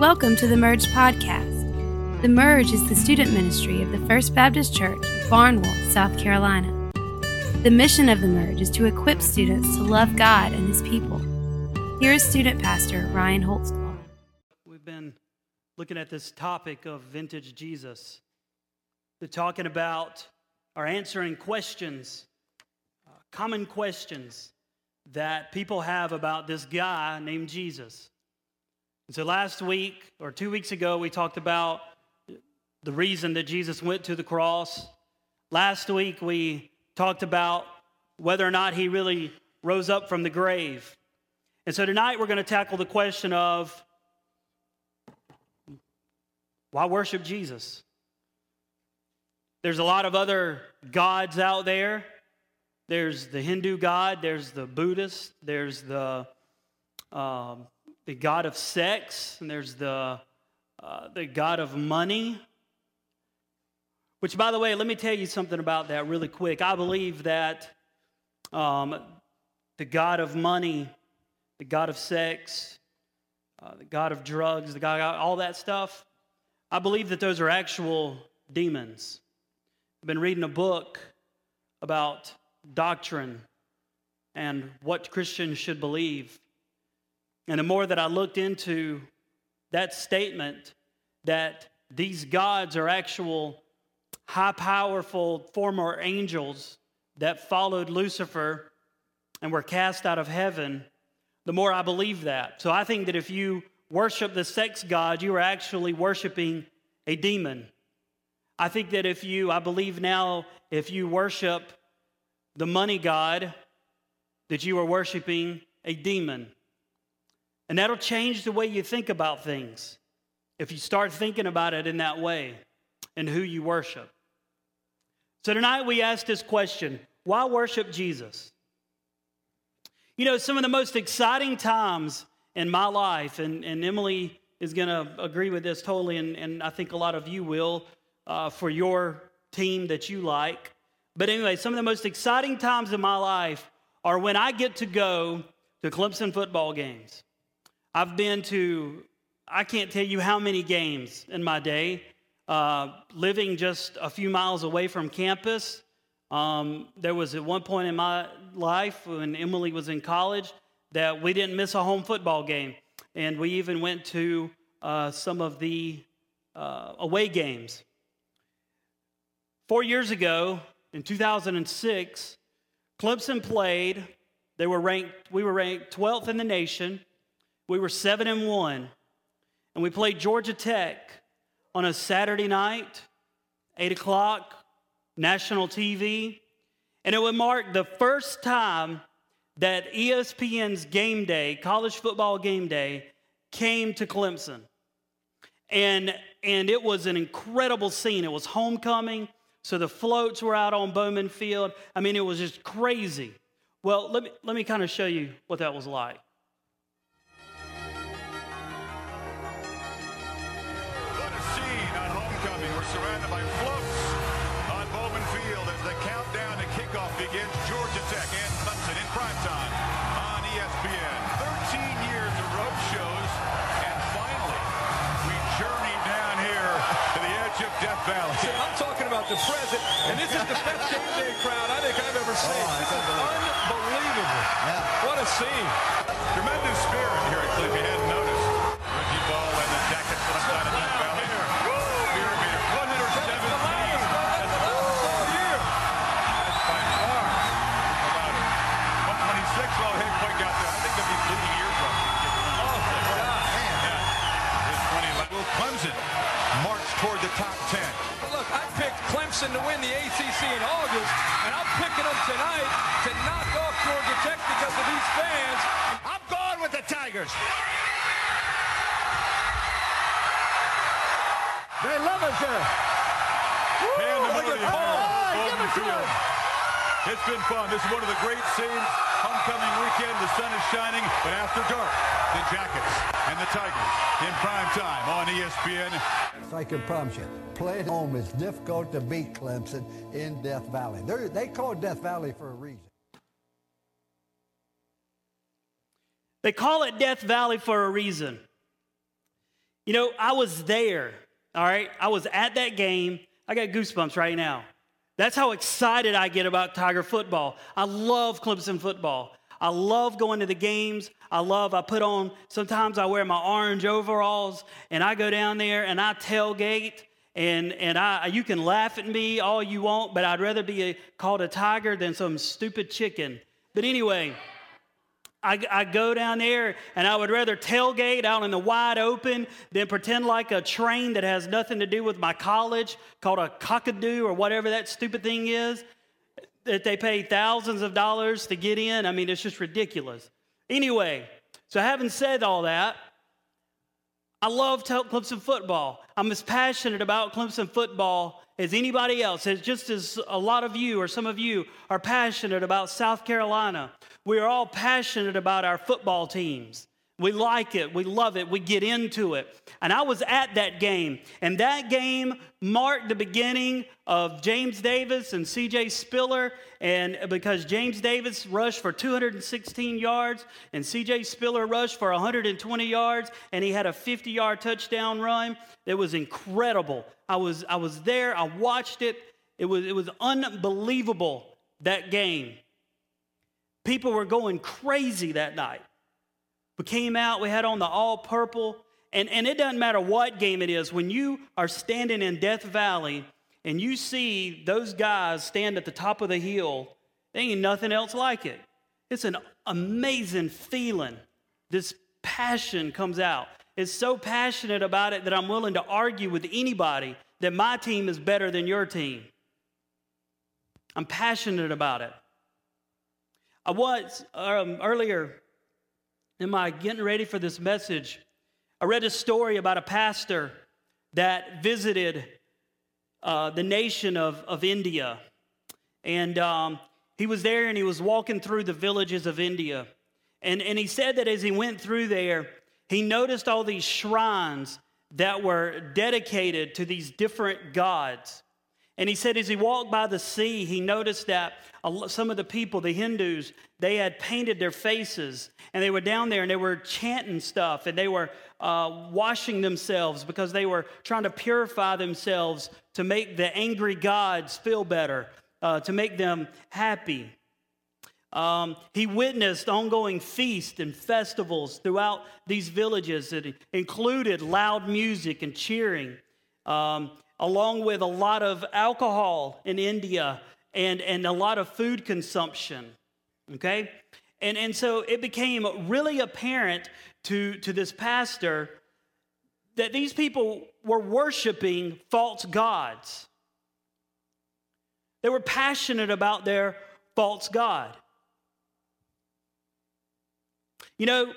Welcome to the Merge Podcast. The Merge is the student ministry of the First Baptist Church, Barnwell, South Carolina. The mission of the Merge is to equip students to love God and His people. Here is student pastor Ryan Holtzclaw. We've been looking at this topic of vintage Jesus. We're talking about or answering questions, uh, common questions that people have about this guy named Jesus. And so last week or two weeks ago, we talked about the reason that Jesus went to the cross. Last week, we talked about whether or not he really rose up from the grave. And so tonight, we're going to tackle the question of why worship Jesus? There's a lot of other gods out there. There's the Hindu God, there's the Buddhist, there's the um, the God of sex, and there's the, uh, the God of money. Which, by the way, let me tell you something about that really quick. I believe that um, the God of money, the God of sex, uh, the God of drugs, the God, all that stuff, I believe that those are actual demons. I've been reading a book about doctrine and what Christians should believe. And the more that I looked into that statement that these gods are actual high powerful former angels that followed Lucifer and were cast out of heaven, the more I believe that. So I think that if you worship the sex god, you are actually worshiping a demon. I think that if you, I believe now, if you worship the money god, that you are worshiping a demon. And that'll change the way you think about things if you start thinking about it in that way and who you worship. So tonight we ask this question why worship Jesus? You know, some of the most exciting times in my life, and, and Emily is going to agree with this totally, and, and I think a lot of you will uh, for your team that you like. But anyway, some of the most exciting times in my life are when I get to go to Clemson football games. I've been to, I can't tell you how many games in my day. Uh, living just a few miles away from campus, um, there was at one point in my life when Emily was in college that we didn't miss a home football game. And we even went to uh, some of the uh, away games. Four years ago, in 2006, Clemson played. They were ranked, we were ranked 12th in the nation. We were seven and one, and we played Georgia Tech on a Saturday night, eight o'clock, national TV, and it would mark the first time that ESPN's game day, college football game day, came to Clemson. And, and it was an incredible scene. It was homecoming, so the floats were out on Bowman Field. I mean, it was just crazy. Well, let me, let me kind of show you what that was like. The present, and this is the best game day crowd I think I've ever seen. Oh, this is unbelievable. Yeah. What a scene. But after dark, the Jackets and the Tigers in prime time on ESPN. I can promise you, playing home is difficult to beat Clemson in Death Valley. They're, they call it Death Valley for a reason. They call it Death Valley for a reason. You know, I was there, all right? I was at that game. I got goosebumps right now. That's how excited I get about Tiger football. I love Clemson football. I love going to the games. I love, I put on, sometimes I wear my orange overalls and I go down there and I tailgate and, and I, you can laugh at me all you want, but I'd rather be a, called a tiger than some stupid chicken. But anyway, I, I, go down there and I would rather tailgate out in the wide open than pretend like a train that has nothing to do with my college called a Cockaboose or whatever that stupid thing is that they pay thousands of dollars to get in. I mean, it's just ridiculous. Anyway, so having said all that, I love Clemson football. I'm as passionate about Clemson football as anybody else, as just as a lot of you or some of you are passionate about South Carolina. We are all passionate about our football teams. We like it, we love it, we get into it. And I was at that game, and that game marked the beginning of James Davis and CJ Spiller. And because James Davis rushed for 216 yards, and CJ Spiller rushed for 120 yards, and he had a 50 yard touchdown run. It was incredible. I was, I was there, I watched it. It was, it was unbelievable, that game. People were going crazy that night. We came out, we had on the all purple, and, and it doesn't matter what game it is, when you are standing in Death Valley and you see those guys stand at the top of the hill, there ain't nothing else like it. It's an amazing feeling. This passion comes out. It's so passionate about it that I'm willing to argue with anybody that my team is better than your team. I'm passionate about it. I was um, earlier in my getting ready for this message, I read a story about a pastor that visited uh, the nation of, of India. And um, he was there and he was walking through the villages of India. And, and he said that as he went through there, he noticed all these shrines that were dedicated to these different gods. And he said, as he walked by the sea, he noticed that some of the people, the Hindus, they had painted their faces and they were down there and they were chanting stuff and they were uh, washing themselves because they were trying to purify themselves to make the angry gods feel better, uh, to make them happy. Um, he witnessed ongoing feasts and festivals throughout these villages that included loud music and cheering. Um, along with a lot of alcohol in India and, and a lot of food consumption. Okay? And, and so it became really apparent to, to this pastor that these people were worshiping false gods. They were passionate about their false God. You know,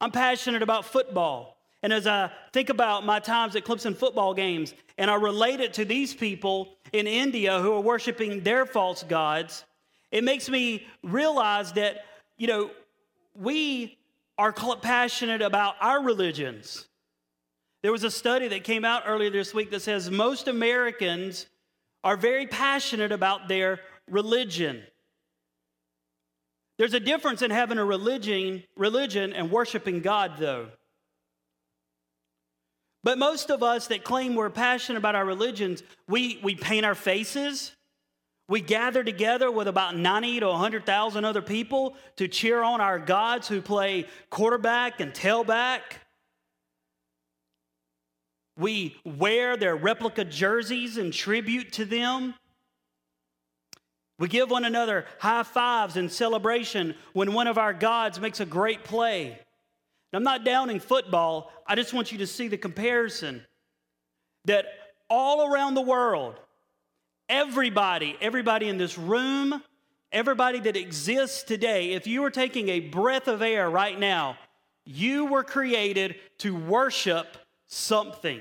I'm passionate about football. And as I think about my times at Clemson football games and I relate it to these people in India who are worshiping their false gods, it makes me realize that, you know, we are passionate about our religions. There was a study that came out earlier this week that says most Americans are very passionate about their religion. There's a difference in having a religion, religion and worshiping God, though. But most of us that claim we're passionate about our religions, we, we paint our faces. We gather together with about 90 to 100,000 other people to cheer on our gods who play quarterback and tailback. We wear their replica jerseys in tribute to them. We give one another high fives in celebration when one of our gods makes a great play. I'm not downing football, I just want you to see the comparison that all around the world, everybody, everybody in this room, everybody that exists today, if you were taking a breath of air right now, you were created to worship something.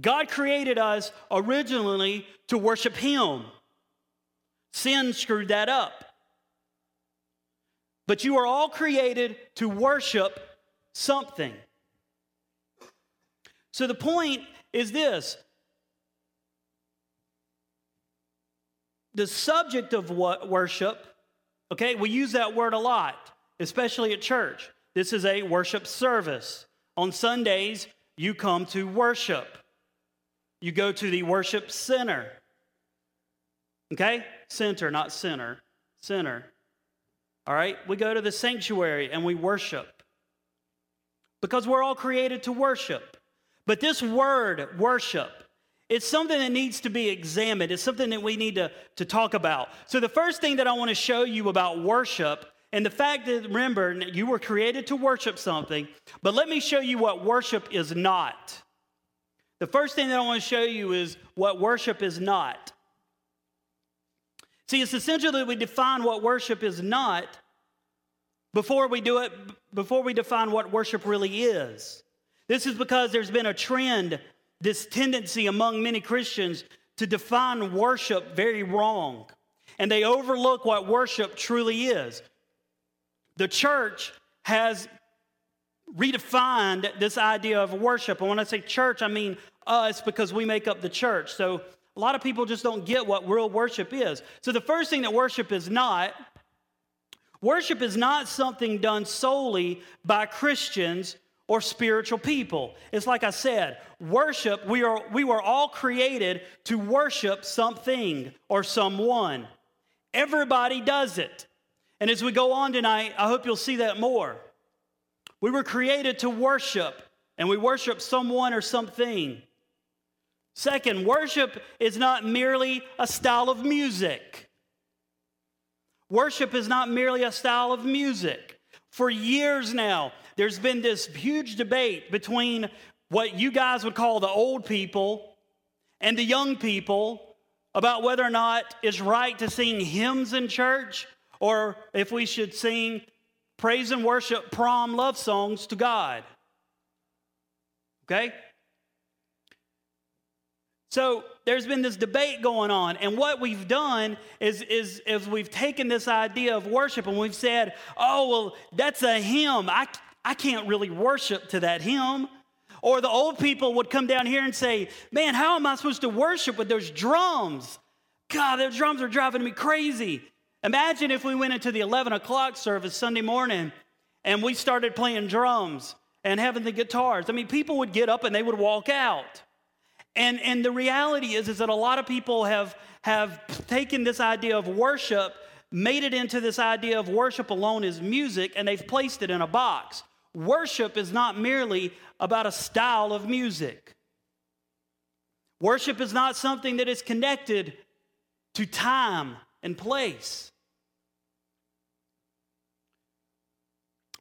God created us originally to worship Him. Sin screwed that up. But you are all created to worship something. So the point is this the subject of what worship, okay, we use that word a lot, especially at church. This is a worship service. On Sundays, you come to worship. You go to the worship center. Okay? Center, not center. Center. All right? We go to the sanctuary and we worship. Because we're all created to worship. But this word, worship, it's something that needs to be examined. It's something that we need to, to talk about. So, the first thing that I want to show you about worship, and the fact that, remember, you were created to worship something, but let me show you what worship is not. The first thing that I want to show you is what worship is not. See, it's essential that we define what worship is not before we do it, before we define what worship really is. This is because there's been a trend this tendency among many Christians to define worship very wrong. And they overlook what worship truly is. The church has redefined this idea of worship. And when I say church, I mean us because we make up the church. So a lot of people just don't get what real worship is. So the first thing that worship is not worship is not something done solely by Christians or spiritual people. It's like I said, worship, we, are, we were all created to worship something or someone. Everybody does it. And as we go on tonight, I hope you'll see that more. We were created to worship, and we worship someone or something. Second, worship is not merely a style of music. Worship is not merely a style of music. For years now, there's been this huge debate between what you guys would call the old people and the young people about whether or not it's right to sing hymns in church or if we should sing praise and worship prom love songs to God. Okay? So there's been this debate going on, and what we've done is, is, is we've taken this idea of worship and we've said, oh, well, that's a hymn. I, I can't really worship to that hymn. Or the old people would come down here and say, Man, how am I supposed to worship with those drums? God, those drums are driving me crazy. Imagine if we went into the 11 o'clock service Sunday morning and we started playing drums and having the guitars. I mean, people would get up and they would walk out. And, and the reality is, is that a lot of people have, have taken this idea of worship, made it into this idea of worship alone as music, and they've placed it in a box. Worship is not merely about a style of music. Worship is not something that is connected to time and place.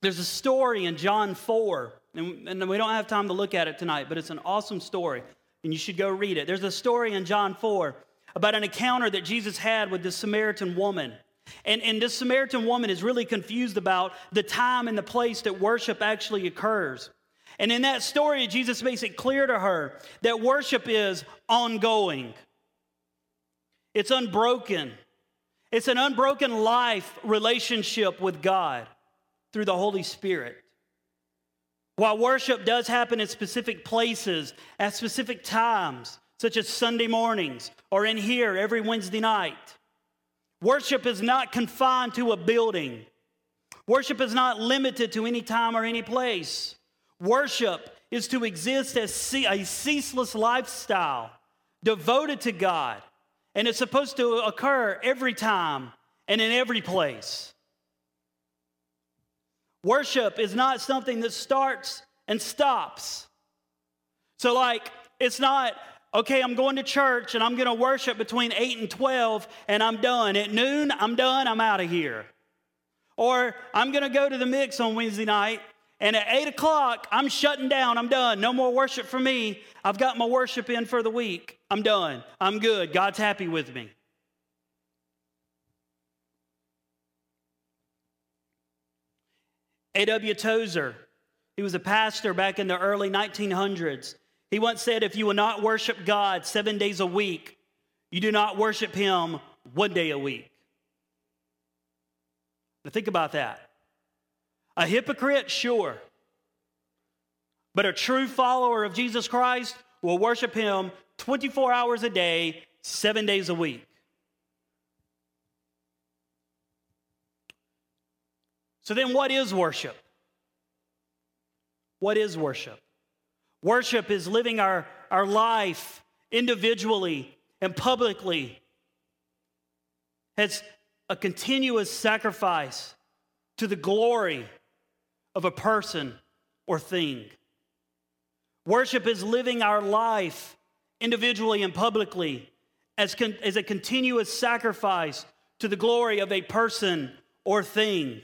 There's a story in John 4, and, we don't have time to look at it tonight, but it's an awesome story, and you should go read it. There's a story in John 4 about an encounter that Jesus had with this Samaritan woman. And, and this Samaritan woman is really confused about the time and the place that worship actually occurs. And in that story, Jesus makes it clear to her that worship is ongoing, it's unbroken. It's an unbroken life relationship with God through the Holy Spirit. While worship does happen in specific places at specific times, such as Sunday mornings or in here every Wednesday night, Worship is not confined to a building. Worship is not limited to any time or any place. Worship is to exist as a ceaseless lifestyle devoted to God, and it's supposed to occur every time and in every place. Worship is not something that starts and stops. So, like, it's not okay, I'm going to church and I'm going to worship between 8 and 12 and I'm done. At noon, I'm done, I'm out of here. Or I'm going to go to the mix on Wednesday night and at 8 o'clock, I'm shutting down, I'm done. No more worship for me. I've got my worship in for the week. I'm done. I'm good. God's happy with me. A.W. Tozer, he was a pastor back in the early 1900s. He once said, If you will not worship God seven days a week, you do not worship Him one day a week. Now, think about that. A hypocrite, sure. But a true follower of Jesus Christ will worship Him 24 hours a day, seven days a week. So, then what is worship? What is worship? Worship is living our, our life individually and publicly as a continuous sacrifice to the glory of a person or thing. Worship is living our life individually and publicly as, con- as a continuous sacrifice to the glory of a person or thing.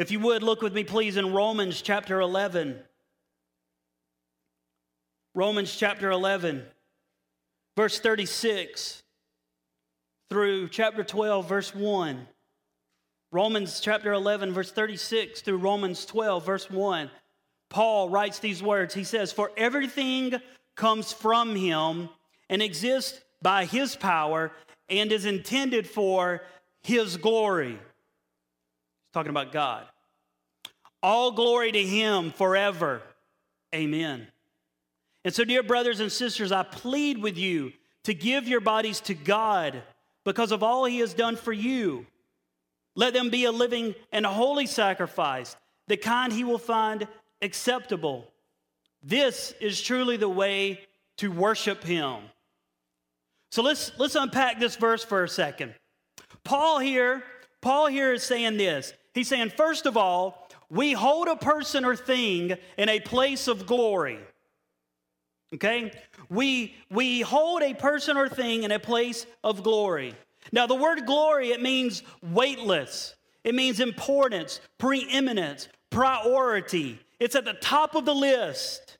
If you would, look with me, please, in Romans chapter 11. Romans chapter 11, verse 36 through chapter 12, verse 1. Romans chapter 11, verse 36 through Romans 12, verse 1. Paul writes these words. He says, For everything comes from him and exists by his power and is intended for his glory. Talking about God. All glory to him forever. Amen. And so, dear brothers and sisters, I plead with you to give your bodies to God because of all he has done for you. Let them be a living and holy sacrifice, the kind he will find acceptable. This is truly the way to worship him. So let's let's unpack this verse for a second. Paul here, Paul here is saying this. He's saying first of all, we hold a person or thing in a place of glory. Okay? We we hold a person or thing in a place of glory. Now the word glory it means weightless. It means importance, preeminence, priority. It's at the top of the list.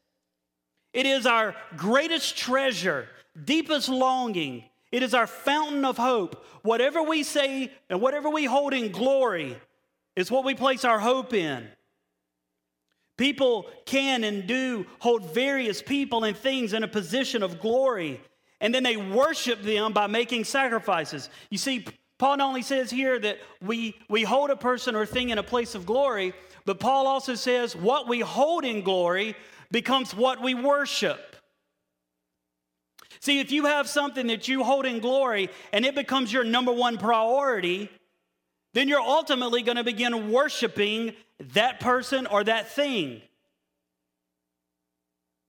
It is our greatest treasure, deepest longing. It is our fountain of hope. Whatever we say and whatever we hold in glory is what we place our hope in. People can and do hold various people and things in a position of glory, and then they worship them by making sacrifices. You see, Paul not only says here that we, we hold a person or thing in a place of glory, but Paul also says what we hold in glory becomes what we worship. See, if you have something that you hold in glory and it becomes your number one priority, then you're ultimately going to begin worshiping that person or that thing.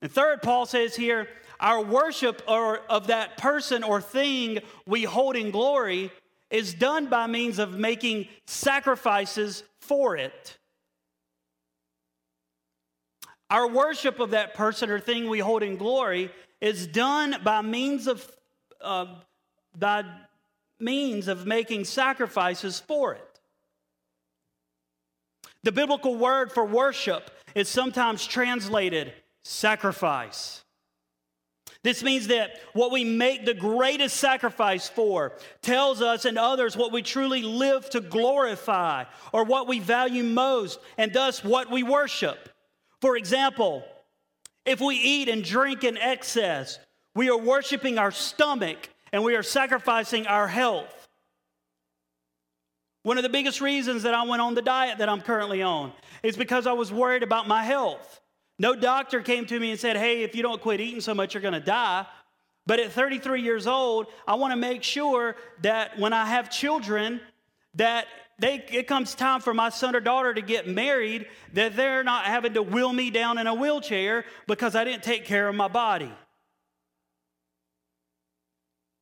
And third, Paul says here, our worship or, of that person or thing we hold in glory is done by means of making sacrifices for it. Our worship of that person or thing we hold in glory is done by means of uh, by means of making sacrifices for it. The biblical word for worship is sometimes translated sacrifice. This means that what we make the greatest sacrifice for tells us and others what we truly live to glorify or what we value most and thus what we worship. For example, if we eat and drink in excess, we are worshiping our stomach and we are sacrificing our health. One of the biggest reasons that I went on the diet that I'm currently on is because I was worried about my health. No doctor came to me and said, Hey, if you don't quit eating so much, you're going to die. But at 33 years old, I want to make sure that when I have children, that they, it comes time for my son or daughter to get married, that they're not having to wheel me down in a wheelchair because I didn't take care of my body.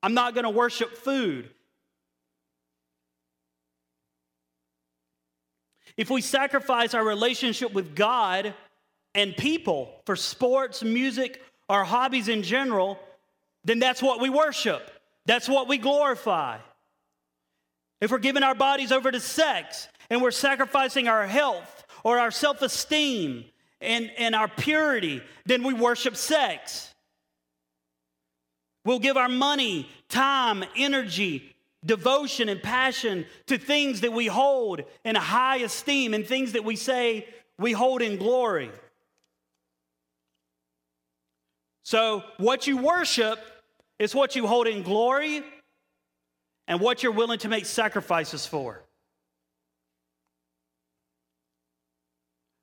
I'm not going to worship food. If we sacrifice our relationship with God and people for sports, music, our hobbies in general, then that's what we worship. That's what we glorify. If we're giving our bodies over to sex and we're sacrificing our health or our self esteem and, and our purity, then we worship sex. We'll give our money, time, energy, devotion, and passion to things that we hold in high esteem and things that we say we hold in glory. So, what you worship is what you hold in glory and what you're willing to make sacrifices for.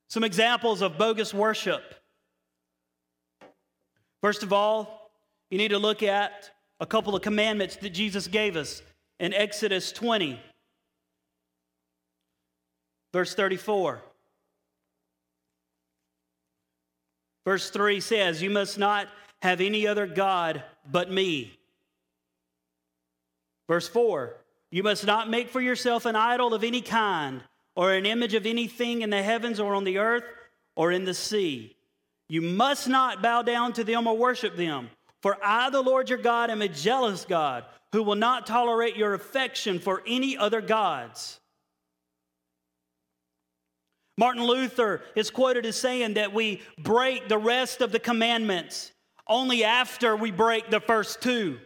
Some examples of bogus worship. First of all, you need to look at a couple of commandments that Jesus gave us in Exodus 20, verse 34. Verse 3 says, You must not have any other God but me. Verse 4 You must not make for yourself an idol of any kind or an image of anything in the heavens or on the earth or in the sea. You must not bow down to them or worship them. For I, the Lord your God, am a jealous God who will not tolerate your affection for any other gods. Martin Luther is quoted as saying that we break the rest of the commandments only after we break the first two.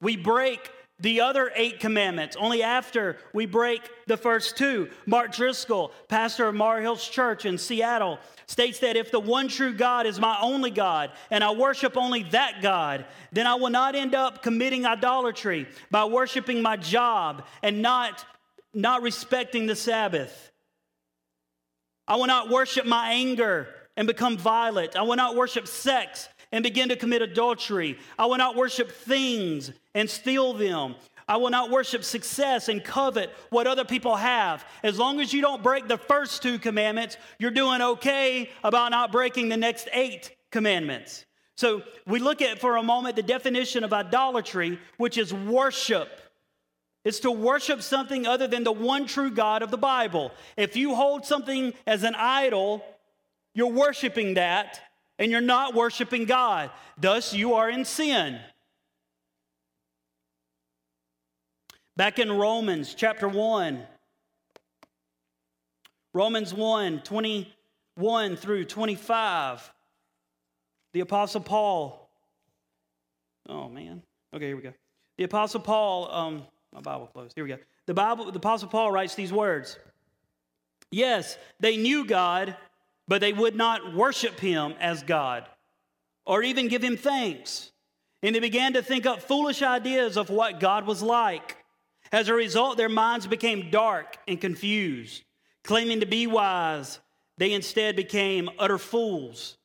We break the other eight commandments only after we break the first two. Mark Driscoll, pastor of Mars Hill Church in Seattle, states that if the one true God is my only God and I worship only that God, then I will not end up committing idolatry by worshiping my job and not, not respecting the Sabbath. I will not worship my anger and become violent. I will not worship sex and begin to commit adultery. I will not worship things and steal them. I will not worship success and covet what other people have. As long as you don't break the first two commandments, you're doing okay about not breaking the next eight commandments. So we look at for a moment the definition of idolatry, which is worship. It's to worship something other than the one true God of the Bible. If you hold something as an idol, you're worshiping that and you're not worshiping God. Thus, you are in sin. Back in Romans chapter 1, Romans 1 21 through 25, the Apostle Paul. Oh, man. Okay, here we go. The Apostle Paul, um, my Bible closed. Here we go. The Bible, the Apostle Paul writes these words. Yes, they knew God but they would not worship him as God or even give him thanks. And they began to think up foolish ideas of what God was like. As a result, their minds became dark and confused. Claiming to be wise, they instead became utter fools.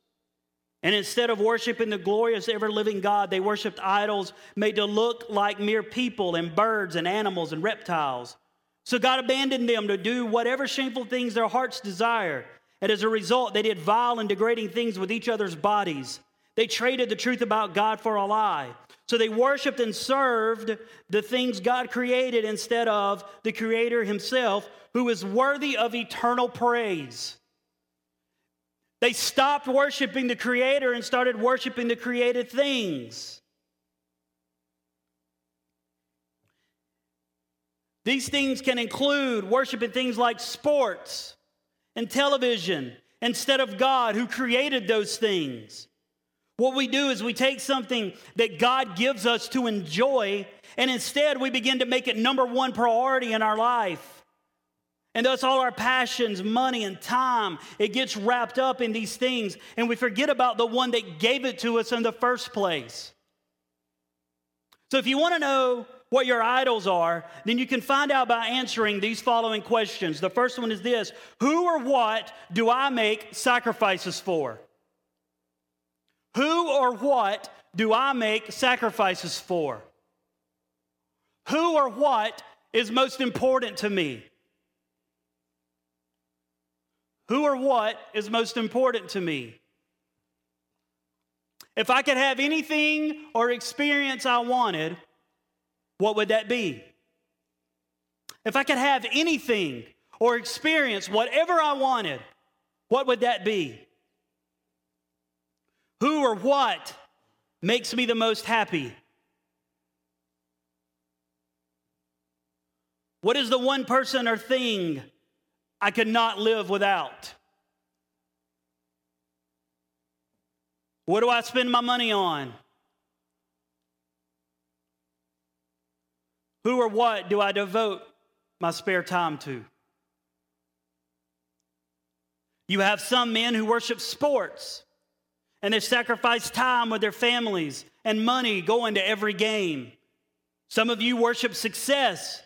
And instead of worshiping the glorious, ever living God, they worshiped idols made to look like mere people and birds and animals and reptiles. So God abandoned them to do whatever shameful things their hearts desire. And as a result, they did vile and degrading things with each other's bodies. They traded the truth about God for a lie. So they worshiped and served the things God created instead of the Creator Himself, who is worthy of eternal praise. They stopped worshiping the Creator and started worshiping the created things. These things can include worshiping things like sports, and television instead of God who created those things. What we do is we take something that God gives us to enjoy, and instead we begin to make it number one priority in our life. And thus, all our passions, money, and time, it gets wrapped up in these things, and we forget about the one that gave it to us in the first place. So, if you want to know what your idols are, then you can find out by answering these following questions. The first one is this Who or what do I make sacrifices for? Who or what do I make sacrifices for? Who or what is most important to me? Who or what is most important to me? If I could have anything or experience I wanted, what would that be? If I could have anything or experience whatever I wanted, what would that be? Who or what makes me the most happy? What is the one person or thing I could not live without? What do I spend my money on? Who or what do I devote my spare time to? You have some men who worship sports and they sacrifice time with their families and money going to every game. Some of you worship success.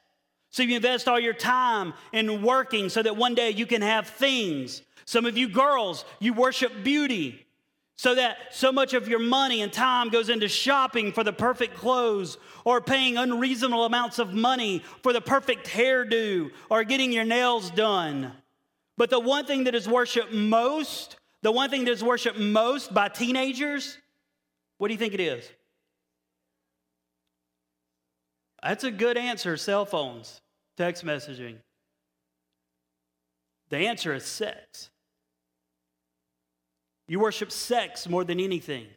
So you invest all your time in working so that one day you can have things. Some of you girls, you worship beauty. So that so much of your money and time goes into shopping for the perfect clothes or paying unreasonable amounts of money for the perfect hairdo or getting your nails done. But the one thing that is worshiped most, the one thing that is worshiped most by teenagers, what do you think it is? That's a good answer cell phones, text messaging. The answer is sex. You worship sex more than anything.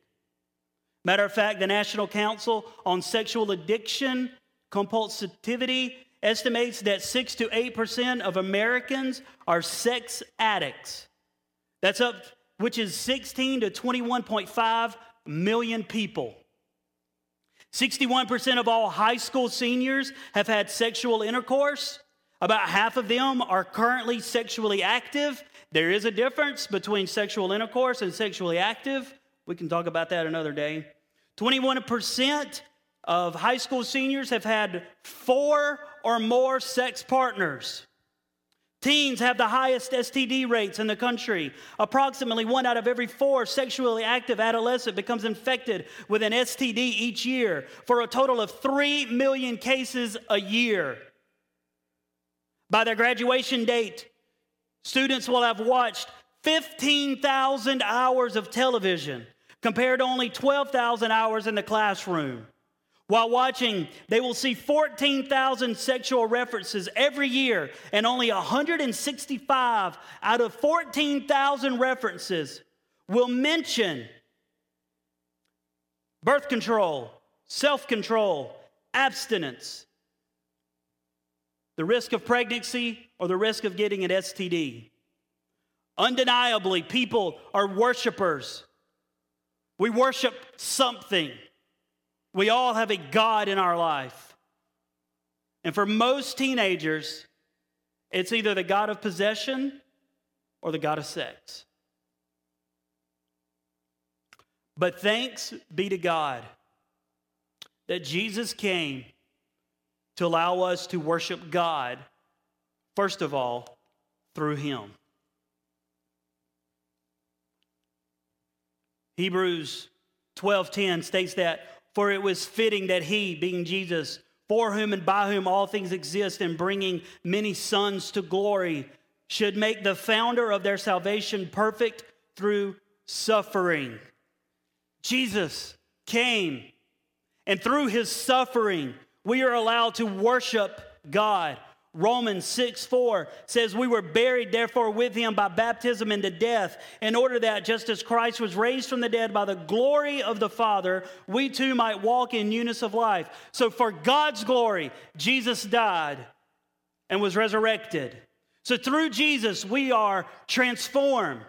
Matter of fact, the National Council on Sexual Addiction Compulsivity estimates that 6 to 8% of Americans are sex addicts. That's up, which is 16 to 21.5 million people. 61% of all high school seniors have had sexual intercourse. About half of them are currently sexually active. There is a difference between sexual intercourse and sexually active. We can talk about that another day. 21% of high school seniors have had four or more sex partners. Teens have the highest STD rates in the country. Approximately one out of every four sexually active adolescent becomes infected with an STD each year, for a total of 3 million cases a year. By their graduation date, students will have watched 15,000 hours of television compared to only 12,000 hours in the classroom. While watching, they will see 14,000 sexual references every year, and only 165 out of 14,000 references will mention birth control, self control, abstinence, the risk of pregnancy, or the risk of getting an STD. Undeniably, people are worshipers. We worship something. We all have a God in our life. And for most teenagers, it's either the God of possession or the God of sex. But thanks be to God that Jesus came to allow us to worship God, first of all, through Him. Hebrews 12:10 states that for it was fitting that he being Jesus for whom and by whom all things exist and bringing many sons to glory should make the founder of their salvation perfect through suffering. Jesus came and through his suffering we are allowed to worship God. Romans 6 4 says, We were buried, therefore, with him by baptism into death, in order that just as Christ was raised from the dead by the glory of the Father, we too might walk in newness of life. So, for God's glory, Jesus died and was resurrected. So, through Jesus, we are transformed,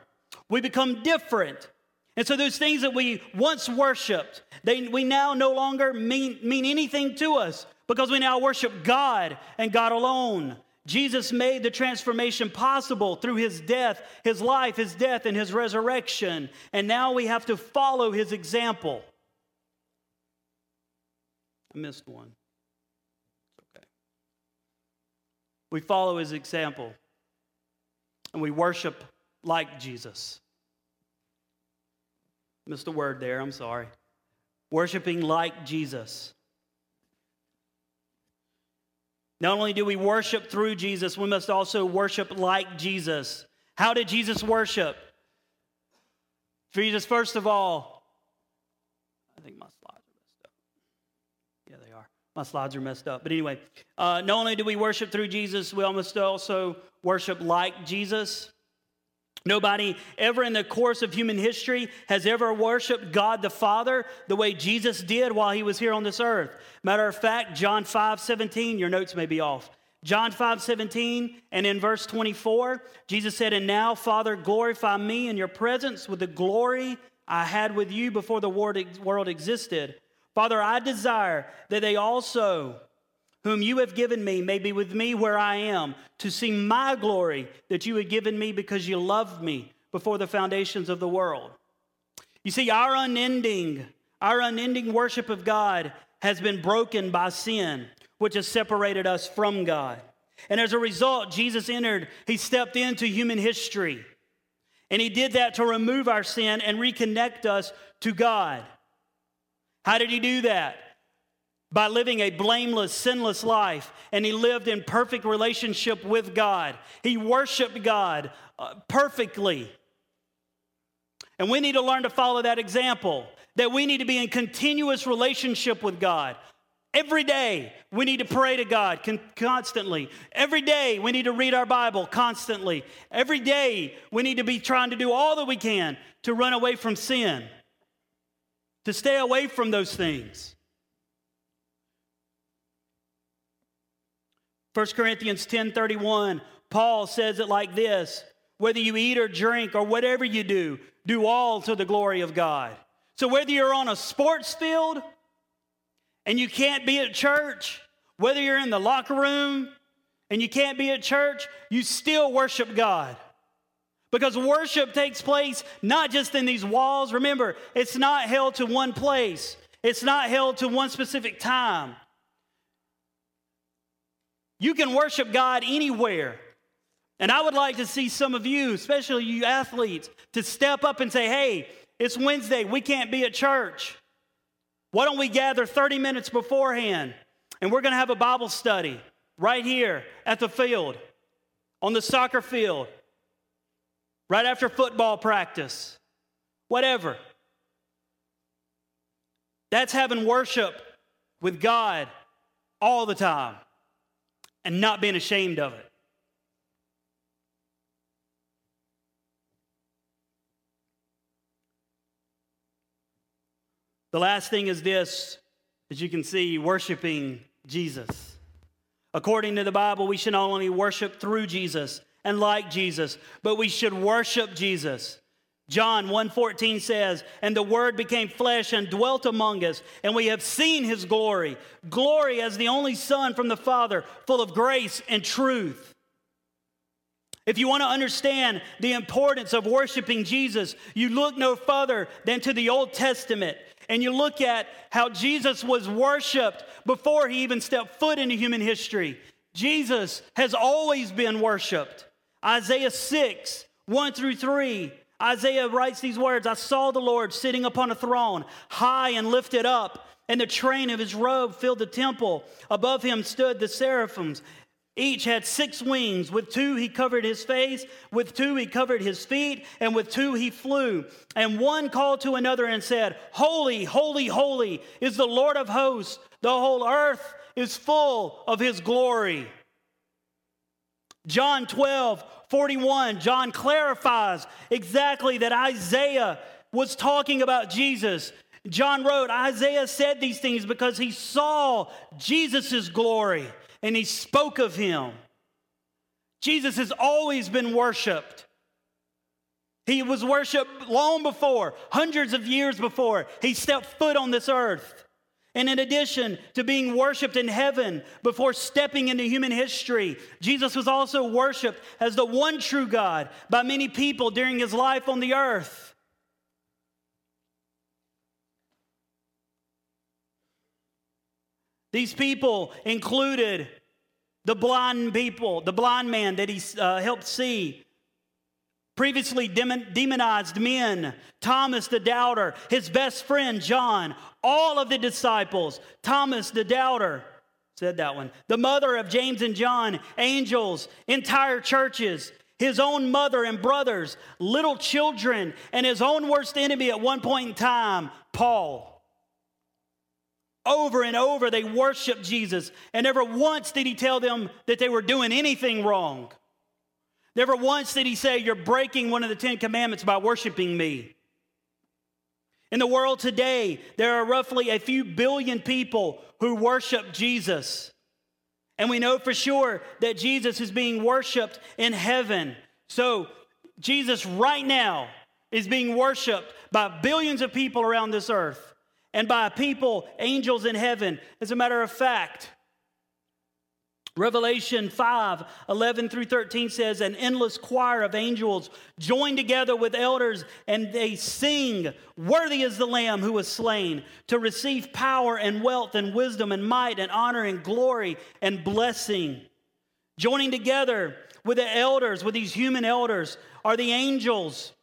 we become different. And so, those things that we once worshiped, they, we now no longer mean, mean anything to us because we now worship God and God alone. Jesus made the transformation possible through his death, his life, his death, and his resurrection. And now we have to follow his example. I missed one. Okay. We follow his example and we worship like Jesus. Missed a word there, I'm sorry worshiping like Jesus. Not only do we worship through Jesus, we must also worship like Jesus. How did Jesus worship? Jesus, first of all, I think my slides are messed up. Yeah, they are. My slides are messed up. But anyway, uh, not only do we worship through Jesus, we must also worship like Jesus. Nobody ever in the course of human history has ever worshiped God the Father the way Jesus did while he was here on this earth. Matter of fact, John 5 17, your notes may be off. John 5 17, and in verse 24, Jesus said, And now, Father, glorify me in your presence with the glory I had with you before the world existed. Father, I desire that they also whom you have given me may be with me where I am, to see my glory that you had given me because you loved me before the foundations of the world. You see, our unending, our unending worship of God has been broken by sin, which has separated us from God. And as a result, Jesus entered, he stepped into human history. And he did that to remove our sin and reconnect us to God. How did he do that? By living a blameless, sinless life, and he lived in perfect relationship with God. He worshiped God uh, perfectly. And we need to learn to follow that example, that we need to be in continuous relationship with God. Every day, we need to pray to God con- constantly. Every day, we need to read our Bible constantly. Every day, we need to be trying to do all that we can to run away from sin, to stay away from those things. 1 Corinthians 10:31, Paul says it like this, whether you eat or drink or whatever you do, do all to the glory of God. So whether you're on a sports field and you can't be at church, whether you're in the locker room and you can't be at church, you still worship God. Because worship takes place not just in these walls. Remember, it's not held to one place, it's not held to one specific time. You can worship God anywhere. And I would like to see some of you, especially you athletes, to step up and say, hey, it's Wednesday, we can't be at church. Why don't we gather 30 minutes beforehand and we're going to have a Bible study right here at the field, on the soccer field, right after football practice, whatever. That's having worship with God all the time and not being ashamed of it. The last thing is this, as you can see, worshiping Jesus. According to the Bible, we should not only worship through Jesus and like Jesus, but we should worship Jesus. John 1:14 says, "And the word became flesh and dwelt among us, and we have seen his glory, glory as the only son from the Father, full of grace and truth." If you want to understand the importance of worshiping Jesus, you look no further than to the Old Testament and you look at how Jesus was worshiped before he even stepped foot into human history. Jesus has always been worshiped. Isaiah 6, 1 through 3. Isaiah writes these words I saw the Lord sitting upon a throne, high and lifted up, and the train of his robe filled the temple. Above him stood the seraphims. Each had six wings. With two he covered his face, with two he covered his feet, and with two he flew. And one called to another and said, Holy, holy, holy is the Lord of hosts. The whole earth is full of his glory. John 12, 41, John clarifies exactly that Isaiah was talking about Jesus. John wrote, Isaiah said these things because he saw Jesus' glory and he spoke of him. Jesus has always been worshiped. He was worshiped long before, hundreds of years before he stepped foot on this earth. And in addition to being worshiped in heaven before stepping into human history, Jesus was also worshiped as the one true God by many people during his life on the earth. These people included the blind people, the blind man that he uh, helped see, previously demonized men, Thomas the doubter, his best friend John, all of the disciples, Thomas the doubter, said that one, the mother of James and John, angels, entire churches, his own mother and brothers, little children, and his own worst enemy at one point in time, Paul. Over and over, they worshiped Jesus, and never once did he tell them that they were doing anything wrong. Never once did he say, You're breaking one of the Ten Commandments by worshiping me. In the world today, there are roughly a few billion people who worship Jesus. And we know for sure that Jesus is being worshiped in heaven. So, Jesus right now is being worshiped by billions of people around this earth and by people, angels in heaven. As a matter of fact, Revelation 5 11 through 13 says, An endless choir of angels join together with elders, and they sing, Worthy is the Lamb who was slain to receive power and wealth and wisdom and might and honor and glory and blessing. Joining together with the elders, with these human elders, are the angels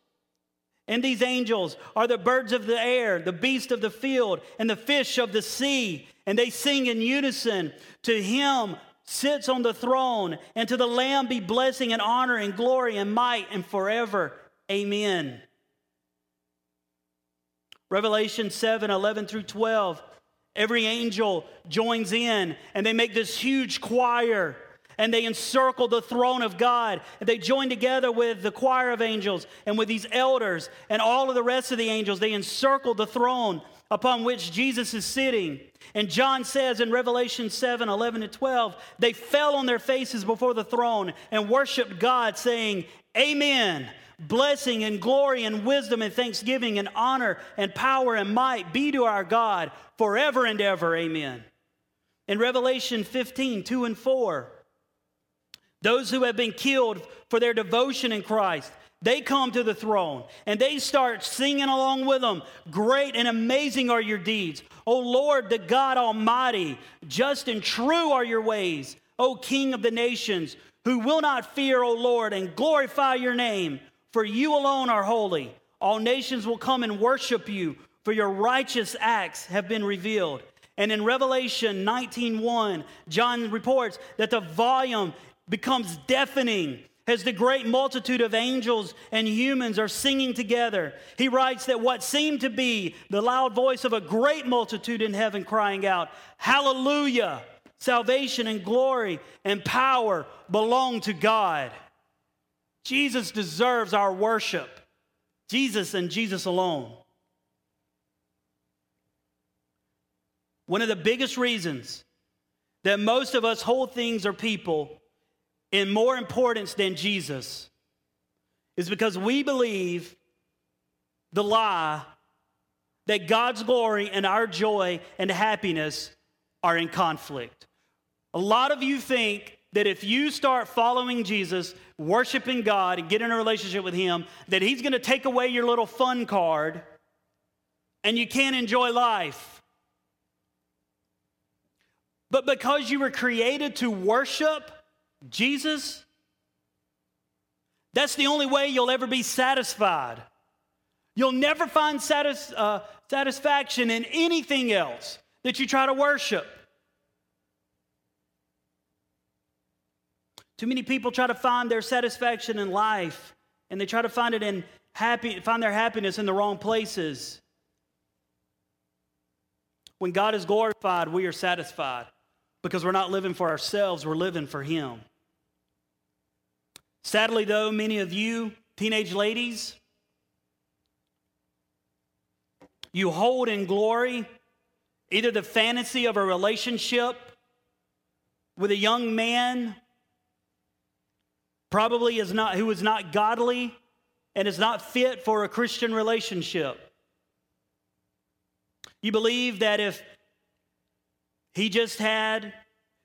and these angels are the birds of the air, the beasts of the field, and the fish of the sea. And they sing in unison To him sits on the throne, and to the Lamb be blessing and honor and glory and might and forever. Amen. Revelation 7 11 through 12. Every angel joins in and they make this huge choir and they encircle the throne of God. And they join together with the choir of angels and with these elders and all of the rest of the angels. They encircle the throne upon which Jesus is sitting. And John says in Revelation 7 11 to 12, they fell on their faces before the throne and worshiped God, saying, Amen. Blessing and glory and wisdom and thanksgiving and honor and power and might be to our God forever and ever. Amen. In Revelation 15 2 and 4, those who have been killed for their devotion in Christ, they come to the throne and they start singing along with them. Great and amazing are your deeds. O Lord, the God Almighty, just and true are your ways. O King of the nations, who will not fear, O Lord, and glorify your name, for you alone are holy. All nations will come and worship you, for your righteous acts have been revealed. And in Revelation 19:1, John reports that the volume becomes deafening as the great multitude of angels and humans are singing together. He writes that what seemed to be the loud voice of a great multitude in heaven crying out, Hallelujah! Salvation and glory and power belong to God. Jesus deserves our worship. Jesus and Jesus alone. One of the biggest reasons that most of us hold things or people in more importance than Jesus is because we believe the lie that God's glory and our joy and happiness are in conflict. A lot of you think that if you start following Jesus, worshiping God, and get in a relationship with Him, that He's gonna take away your little fun card and you can't enjoy life. But because you were created to worship, Jesus, that's the only way you'll ever be satisfied. You'll never find satis- uh, satisfaction in anything else that you try to worship. Too many people try to find their satisfaction in life and they try to find it in happy find their happiness in the wrong places. When God is glorified, we are satisfied because we're not living for ourselves, we're living for Him. Sadly, though, many of you, teenage ladies, you hold in glory either the fantasy of a relationship with a young man probably is not who is not godly and is not fit for a Christian relationship. You believe that if he just had,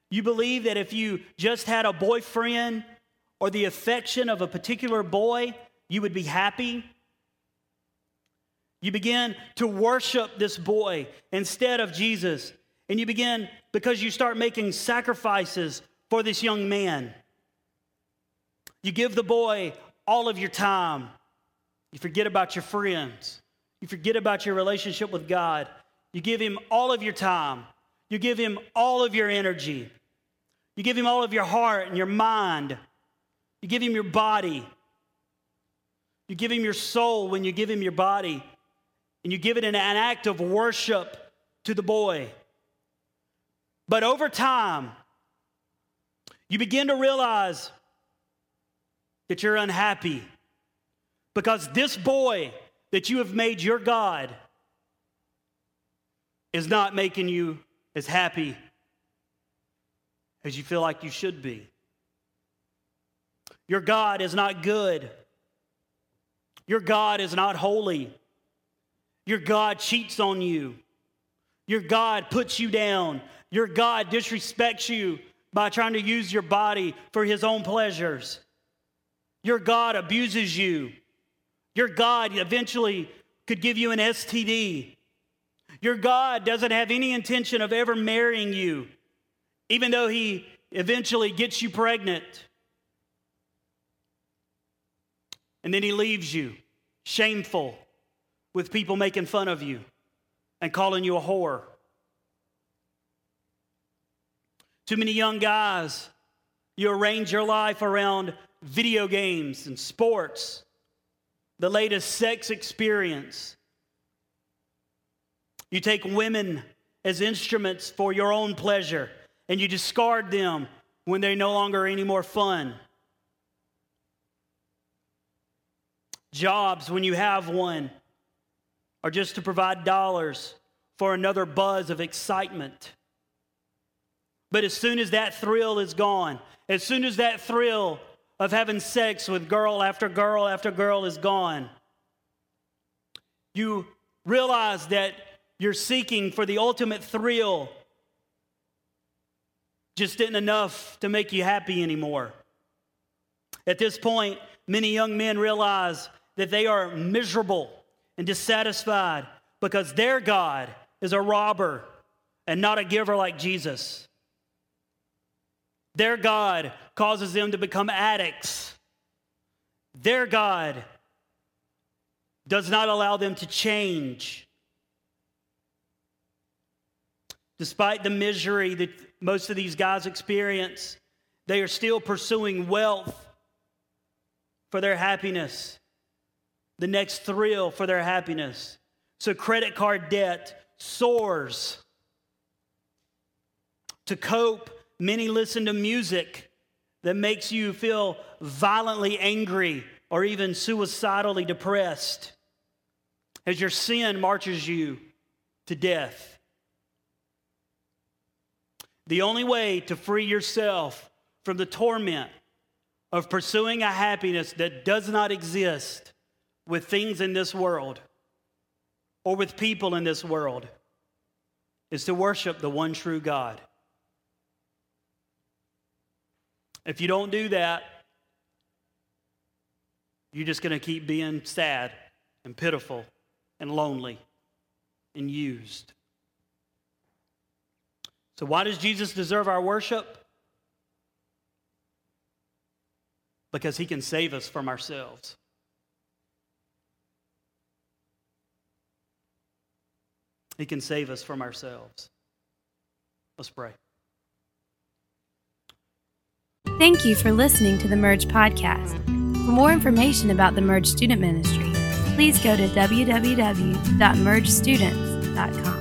you believe that if you just had a boyfriend or the affection of a particular boy, you would be happy. You begin to worship this boy instead of Jesus. And you begin because you start making sacrifices for this young man. You give the boy all of your time. You forget about your friends. You forget about your relationship with God. You give him all of your time. You give him all of your energy. You give him all of your heart and your mind. You give him your body. You give him your soul when you give him your body. And you give it in an act of worship to the boy. But over time, you begin to realize that you're unhappy because this boy that you have made your God is not making you as happy as you feel like you should be. Your God is not good. Your God is not holy. Your God cheats on you. Your God puts you down. Your God disrespects you by trying to use your body for his own pleasures. Your God abuses you. Your God eventually could give you an STD. Your God doesn't have any intention of ever marrying you, even though He eventually gets you pregnant. And then He leaves you shameful with people making fun of you and calling you a whore. Too many young guys, you arrange your life around video games and sports, the latest sex experience. You take women as instruments for your own pleasure and you discard them when they're no longer any more fun. Jobs, when you have one, are just to provide dollars for another buzz of excitement. But as soon as that thrill is gone, as soon as that thrill of having sex with girl after girl after girl is gone, you realize that you're seeking for the ultimate thrill just isn't enough to make you happy anymore. At this point, many young men realize that they are miserable and dissatisfied because their God is a robber and not a giver like Jesus. Their God causes them to become addicts. Their God does not allow them to change. Despite the misery that most of these guys experience, they are still pursuing wealth for their happiness, the next thrill for their happiness. So credit card debt soars. To cope, Many listen to music that makes you feel violently angry or even suicidally depressed as your sin marches you to death. The only way to free yourself from the torment of pursuing a happiness that does not exist with things in this world or with people in this world is to worship the one true God. If you don't do that, you're just going to keep being sad and pitiful and lonely and used. So, why does Jesus deserve our worship? Because he can save us from ourselves. He can save us from ourselves. Let's pray. Thank you for listening to the Merge podcast. For more information about the Merge Student Ministry, please go to www.mergestudents.com.